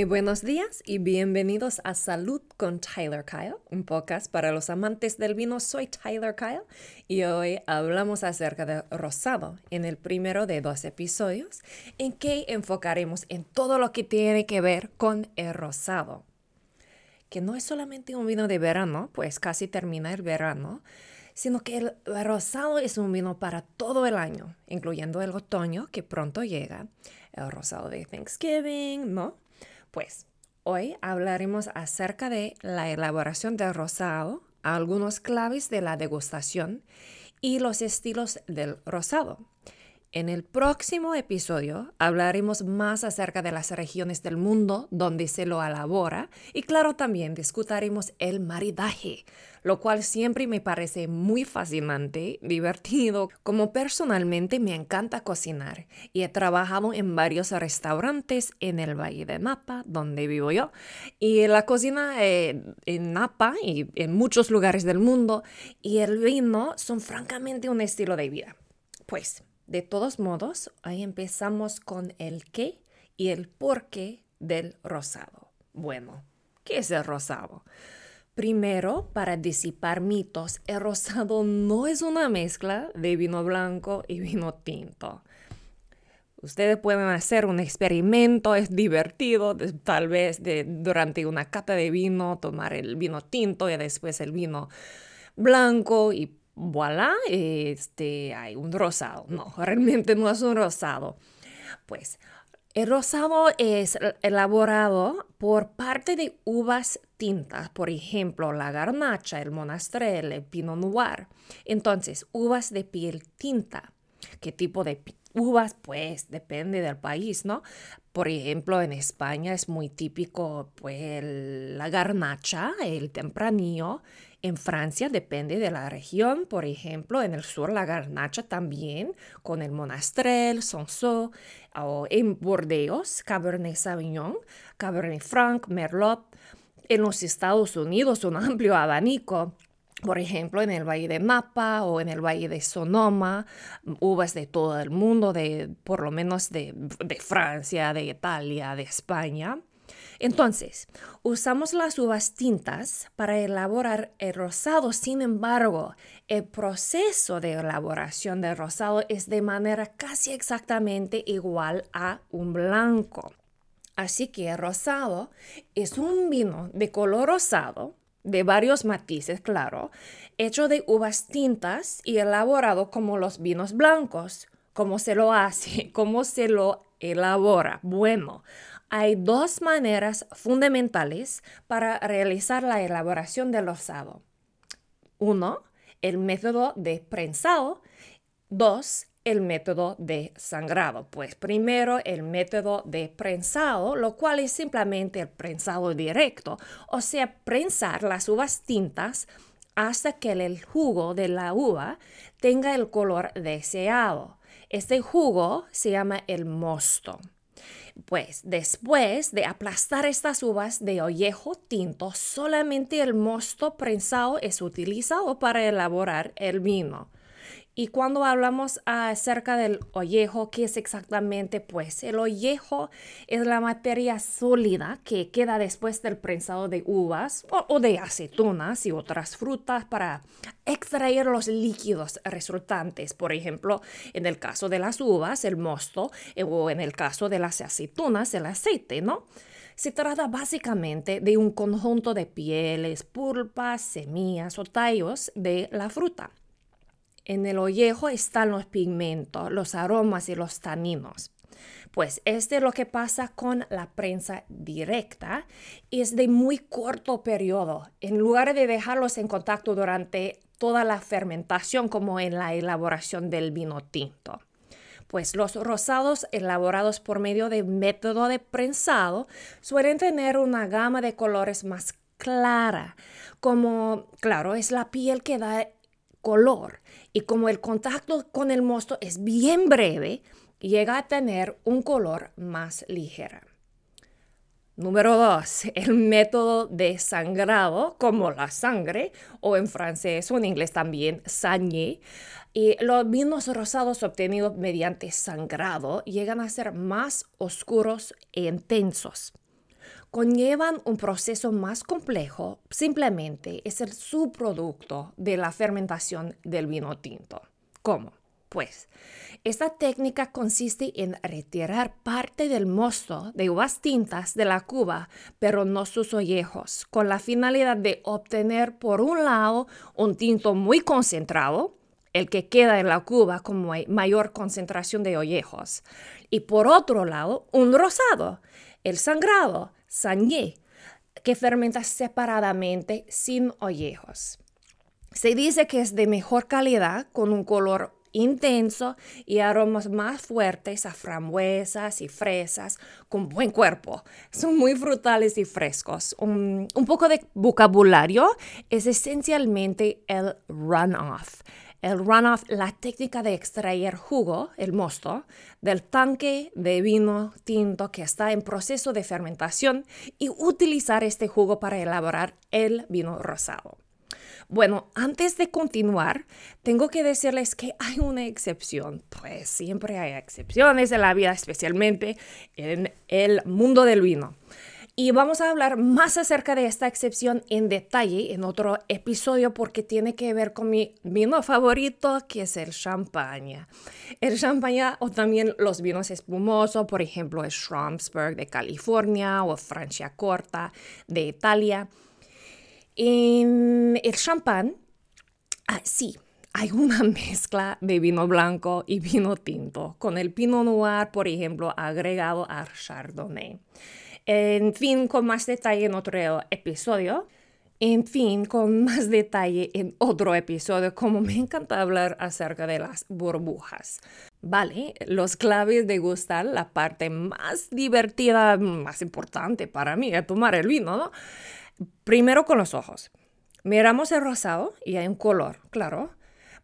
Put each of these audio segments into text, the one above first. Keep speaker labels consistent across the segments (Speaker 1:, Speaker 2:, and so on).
Speaker 1: Muy buenos días y bienvenidos a Salud con Tyler Kyle, un podcast para los amantes del vino. Soy Tyler Kyle y hoy hablamos acerca de rosado en el primero de dos episodios en que enfocaremos en todo lo que tiene que ver con el rosado. Que no es solamente un vino de verano, pues casi termina el verano, sino que el rosado es un vino para todo el año, incluyendo el otoño que pronto llega, el rosado de Thanksgiving, ¿no? Pues hoy hablaremos acerca de la elaboración del rosado, algunos claves de la degustación y los estilos del rosado. En el próximo episodio hablaremos más acerca de las regiones del mundo donde se lo elabora y claro también discutiremos el maridaje, lo cual siempre me parece muy fascinante, divertido, como personalmente me encanta cocinar y he trabajado en varios restaurantes en el Valle de Napa, donde vivo yo, y la cocina eh, en Napa y en muchos lugares del mundo y el vino son francamente un estilo de vida. Pues de todos modos, ahí empezamos con el qué y el por qué del rosado. Bueno, ¿qué es el rosado? Primero, para disipar mitos, el rosado no es una mezcla de vino blanco y vino tinto. Ustedes pueden hacer un experimento, es divertido, tal vez durante una cata de vino, tomar el vino tinto y después el vino blanco y voilà, este, hay un rosado. No, realmente no es un rosado. Pues el rosado es elaborado por parte de uvas tintas, por ejemplo, la garnacha, el monastrell, el pinot noir. Entonces, uvas de piel tinta. ¿Qué tipo de uvas? Pues depende del país, ¿no? Por ejemplo, en España es muy típico pues, la garnacha, el tempranillo, en Francia depende de la región, por ejemplo, en el sur la garnacha también, con el monastrell, Sanso, o en Bordeaux, Cabernet Sauvignon, Cabernet Franc, Merlot. En los Estados Unidos un amplio abanico por ejemplo, en el Valle de Napa o en el Valle de Sonoma, uvas de todo el mundo, de, por lo menos de, de Francia, de Italia, de España. Entonces, usamos las uvas tintas para elaborar el rosado. Sin embargo, el proceso de elaboración del rosado es de manera casi exactamente igual a un blanco. Así que el rosado es un vino de color rosado, de varios matices, claro, hecho de uvas tintas y elaborado como los vinos blancos. ¿Cómo se lo hace? ¿Cómo se lo elabora? Bueno, hay dos maneras fundamentales para realizar la elaboración del rosado. Uno, el método de prensado. Dos, el método de sangrado. Pues primero el método de prensado, lo cual es simplemente el prensado directo, o sea, prensar las uvas tintas hasta que el jugo de la uva tenga el color deseado. Este jugo se llama el mosto. Pues después de aplastar estas uvas de ollejo tinto, solamente el mosto prensado es utilizado para elaborar el vino. Y cuando hablamos acerca del ollejo, ¿qué es exactamente? Pues el ollejo es la materia sólida que queda después del prensado de uvas o, de aceitunas y otras frutas para extraer los líquidos resultantes. Por ejemplo, en el caso de las uvas, el mosto, eh, o en el caso de las aceitunas, el aceite, ¿no? Se trata básicamente de un conjunto de pieles, pulpas, semillas o tallos de la fruta. En el ollejo están los pigmentos, los aromas y los taninos. Pues este es lo que pasa con la prensa directa es de muy corto periodo. En lugar de dejarlos en contacto durante toda la fermentación como en la elaboración del vino tinto. Pues los rosados elaborados por medio de método de prensado suelen tener una gama de colores más clara, como, claro, es la piel que da color y como el contacto con el mosto es bien breve, llega a tener un color más ligero. Número 2. El método de sangrado, como la sangre, o en francés o en inglés también, sañé. Y los vinos rosados obtenidos mediante sangrado llegan a ser más oscuros e intensos. Conllevan un proceso más complejo, simplemente es el subproducto de la fermentación del vino tinto. ¿Cómo? Pues esta técnica consiste en retirar parte del mosto de uvas tintas de la cuba, pero no sus ollejos, con la finalidad de obtener por un lado un tinto muy concentrado, el que queda en la cuba con mayor concentración de ollejos, y por otro lado un rosado, el sangrado, sangre, que fermenta separadamente sin ollejos. Se dice que es de mejor calidad, con un color intenso y aromas más fuertes a frambuesas y fresas con buen cuerpo. Son muy frutales y frescos. Un, un poco de vocabulario es esencialmente el runoff. El runoff, la técnica de extraer jugo, el mosto, del tanque de vino tinto que está en proceso de fermentación y utilizar este jugo para elaborar el vino rosado. Bueno, antes de continuar, tengo que decirles que hay una excepción. Pues siempre hay excepciones en la vida, especialmente en el mundo del vino. Y vamos a hablar más acerca de esta excepción en detalle en otro episodio porque tiene que ver con mi vino favorito, que es el champaña. El champaña o también los vinos espumosos, por ejemplo, el Schramsberg de California o Franciacorta de Italia. En el champán, ah, sí, hay una mezcla de vino blanco y vino tinto, con el Pinot Noir, por ejemplo, agregado al Chardonnay. En fin, con más detalle en otro episodio. En fin, con más detalle en otro episodio, como me encanta hablar acerca de las burbujas. Vale, los claves de gustar, la parte más divertida, más importante para mí, es tomar el vino, ¿no? Primero con los ojos. Miramos el rosado y hay un color, claro.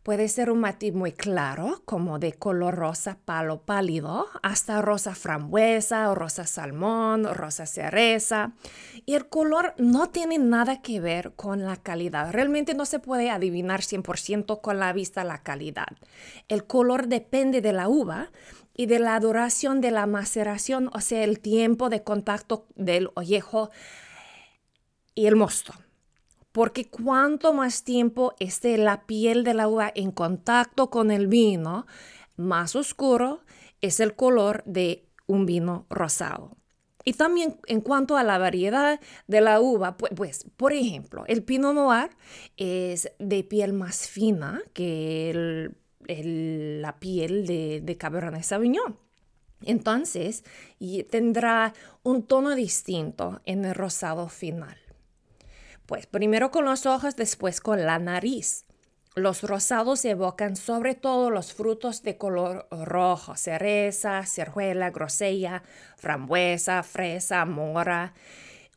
Speaker 1: Puede ser un matiz muy claro, como de color rosa palo pálido, hasta rosa frambuesa o rosa salmón, rosa cereza. Y el color no tiene nada que ver con la calidad. Realmente no se puede adivinar 100% con la vista la calidad. El color depende de la uva y de la duración de la maceración, o sea, el tiempo de contacto del ollejo y el mosto. Porque cuanto más tiempo esté la piel de la uva en contacto con el vino, más oscuro es el color de un vino rosado. Y también en cuanto a la variedad de la uva, pues, por ejemplo, el Pinot Noir es de piel más fina que la piel de Cabernet Sauvignon. Entonces, tendrá un tono distinto en el rosado final. Pues primero con los ojos, después con la nariz. Los rosados evocan sobre todo los frutos de color rojo, cereza, ciruela, grosella, frambuesa, fresa, mora.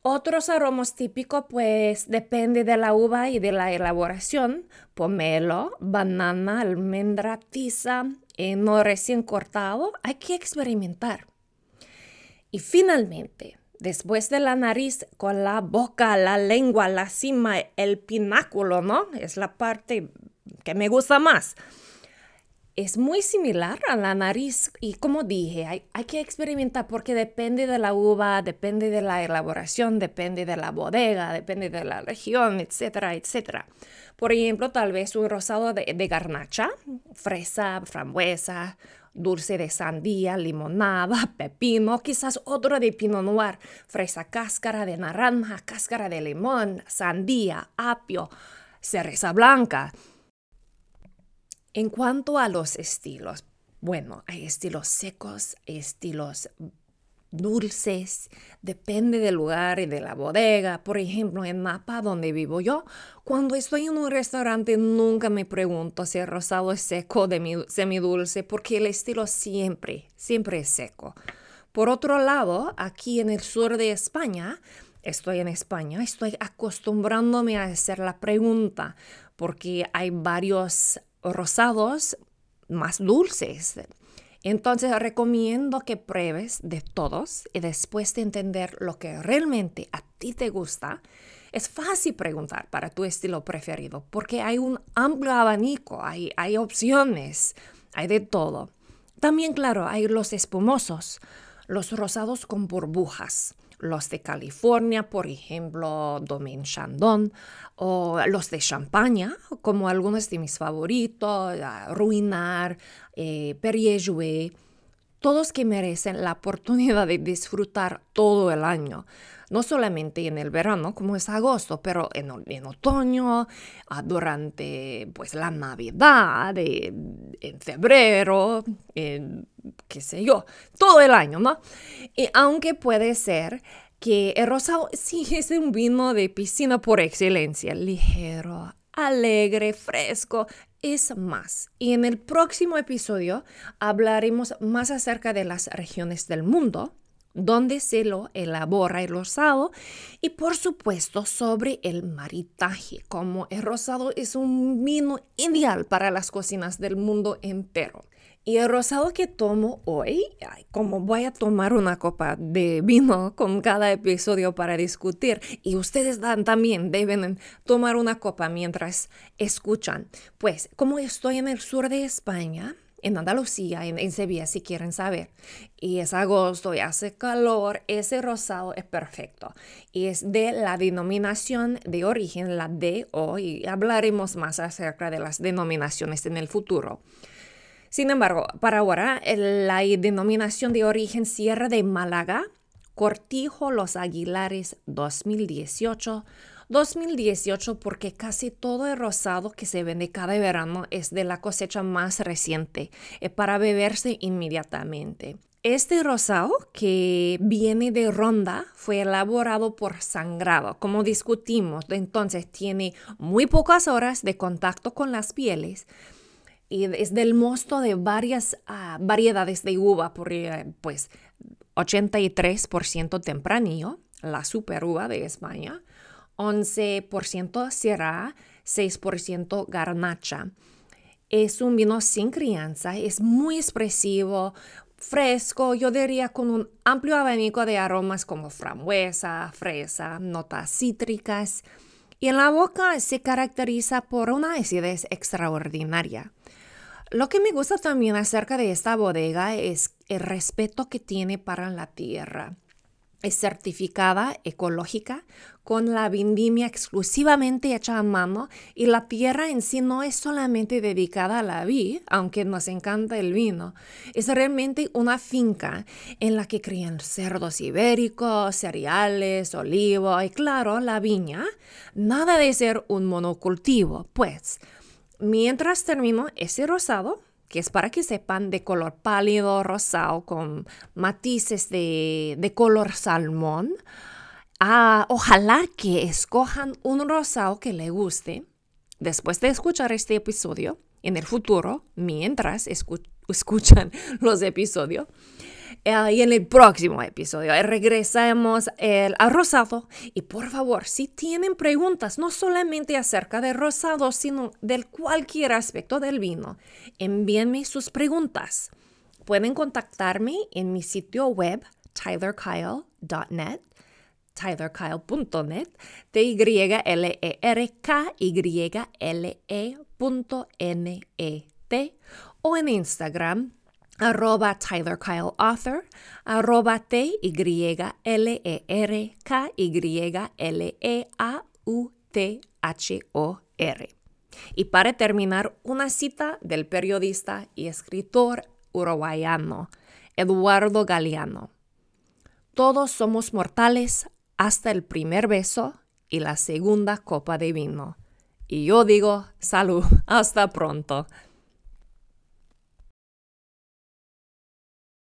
Speaker 1: Otros aromas típicos pues depende de la uva y de la elaboración. Pomelo, banana, almendra, tiza, no recién cortado. Hay que experimentar. Y finalmente, después de la nariz, con la boca, la lengua, la cima, el pináculo, ¿no? Es la parte que me gusta más. Es muy similar a la nariz y como dije, hay, hay, que experimentar porque depende de la uva, depende de la elaboración, depende de la bodega, depende de la región, etcétera, etcétera. Por ejemplo, tal vez un rosado de, de garnacha, fresa, frambuesa, dulce de sandía, limonada, pepino, quizás otro de pinot noir, fresa cáscara de naranja, cáscara de limón, sandía, apio, cereza blanca. En cuanto a los estilos, bueno, hay estilos secos, estilos dulces, depende del lugar y de la bodega. Por ejemplo, en Napa, donde vivo yo, cuando estoy en un restaurante nunca me pregunto si el rosado es seco o semidulce, porque el estilo siempre, siempre es seco. Por otro lado, aquí en el sur de España, estoy en España, estoy acostumbrándome a hacer la pregunta, porque hay varios rosados más dulces entonces recomiendo que pruebes de todos y después de entender lo que realmente a ti te gusta, es fácil preguntar para tu estilo preferido porque hay un amplio abanico, hay, hay opciones, hay de todo. También, claro, hay los espumosos, los rosados con burbujas los de California, por ejemplo, Domaine Chandon, o los de Champaña, como algunos de mis favoritos, Ruinar, eh, Perrier Jouet, todos que merecen la oportunidad de disfrutar todo el año no solamente en el verano, como es agosto, pero en, otoño, ah, durante pues la Navidad, en febrero, en, qué sé yo, todo el año, ¿no? Y aunque puede ser que el rosado sí es un vino de piscina por excelencia, ligero, alegre, fresco, es más. Y en el próximo episodio hablaremos más acerca de las regiones del mundo donde se lo elabora el rosado y por supuesto sobre el maritaje, como el rosado es un vino ideal para las cocinas del mundo entero. Y el rosado que tomo hoy, como voy a tomar una copa de vino con cada episodio para discutir, y ustedes también deben tomar una copa mientras escuchan, pues como estoy en el sur de España, en Andalucía, en, Sevilla, si quieren saber. Y es agosto y hace calor, ese rosado es perfecto. Y es de la denominación de origen, la DO, y hablaremos más acerca de las denominaciones en el futuro. Sin embargo, para ahora, la denominación de origen Sierra de Málaga, Cortijo Los Aguilares 2018, 2018 porque casi todo el rosado que se vende cada verano es de la cosecha más reciente eh, para beberse inmediatamente. Este rosado que viene de Ronda fue elaborado por sangrado, como discutimos, entonces tiene muy pocas horas de contacto con las pieles y es del mosto de varias ah, variedades de uva, porque pues 83% tempranillo, la super uva de España, 11% Syrah, 6% Garnacha. Es un vino sin crianza, es muy expresivo, fresco, yo diría con un amplio abanico de aromas como frambuesa, fresa, notas cítricas. Y en la boca se caracteriza por una acidez extraordinaria. Lo que me gusta también acerca de esta bodega es el respeto que tiene para la tierra. Es certificada ecológica con la vendimia exclusivamente hecha a mano y la tierra en sí no es solamente dedicada a la vid, aunque nos encanta el vino. Es realmente una finca en la que crían cerdos ibéricos, cereales, olivo y claro, la viña. Nada de ser un monocultivo, pues. Mientras termino ese rosado, que es para que sepan de color pálido rosado con matices de, color salmón. Ah, ojalá que escojan un rosado que le guste después de escuchar este episodio en el futuro, mientras escuchan los episodios. Y en el próximo episodio eh, regresamos el, al rosado. Y por favor, si tienen preguntas, no solamente acerca del rosado, sino de cualquier aspecto del vino, envíenme sus preguntas. Pueden contactarme en mi sitio web tylerkyle.net tylerkyle.net, t y l r k y l e o en Instagram arroba Tyler Kyle Author, arroba T-Y-L-E-R-K-Y-L-E-A-U-T-H-O-R. Y para terminar, una cita del periodista y escritor uruguayano Eduardo Galeano. Todos somos mortales hasta el primer beso y la segunda copa de vino. Y yo digo, salud, hasta pronto.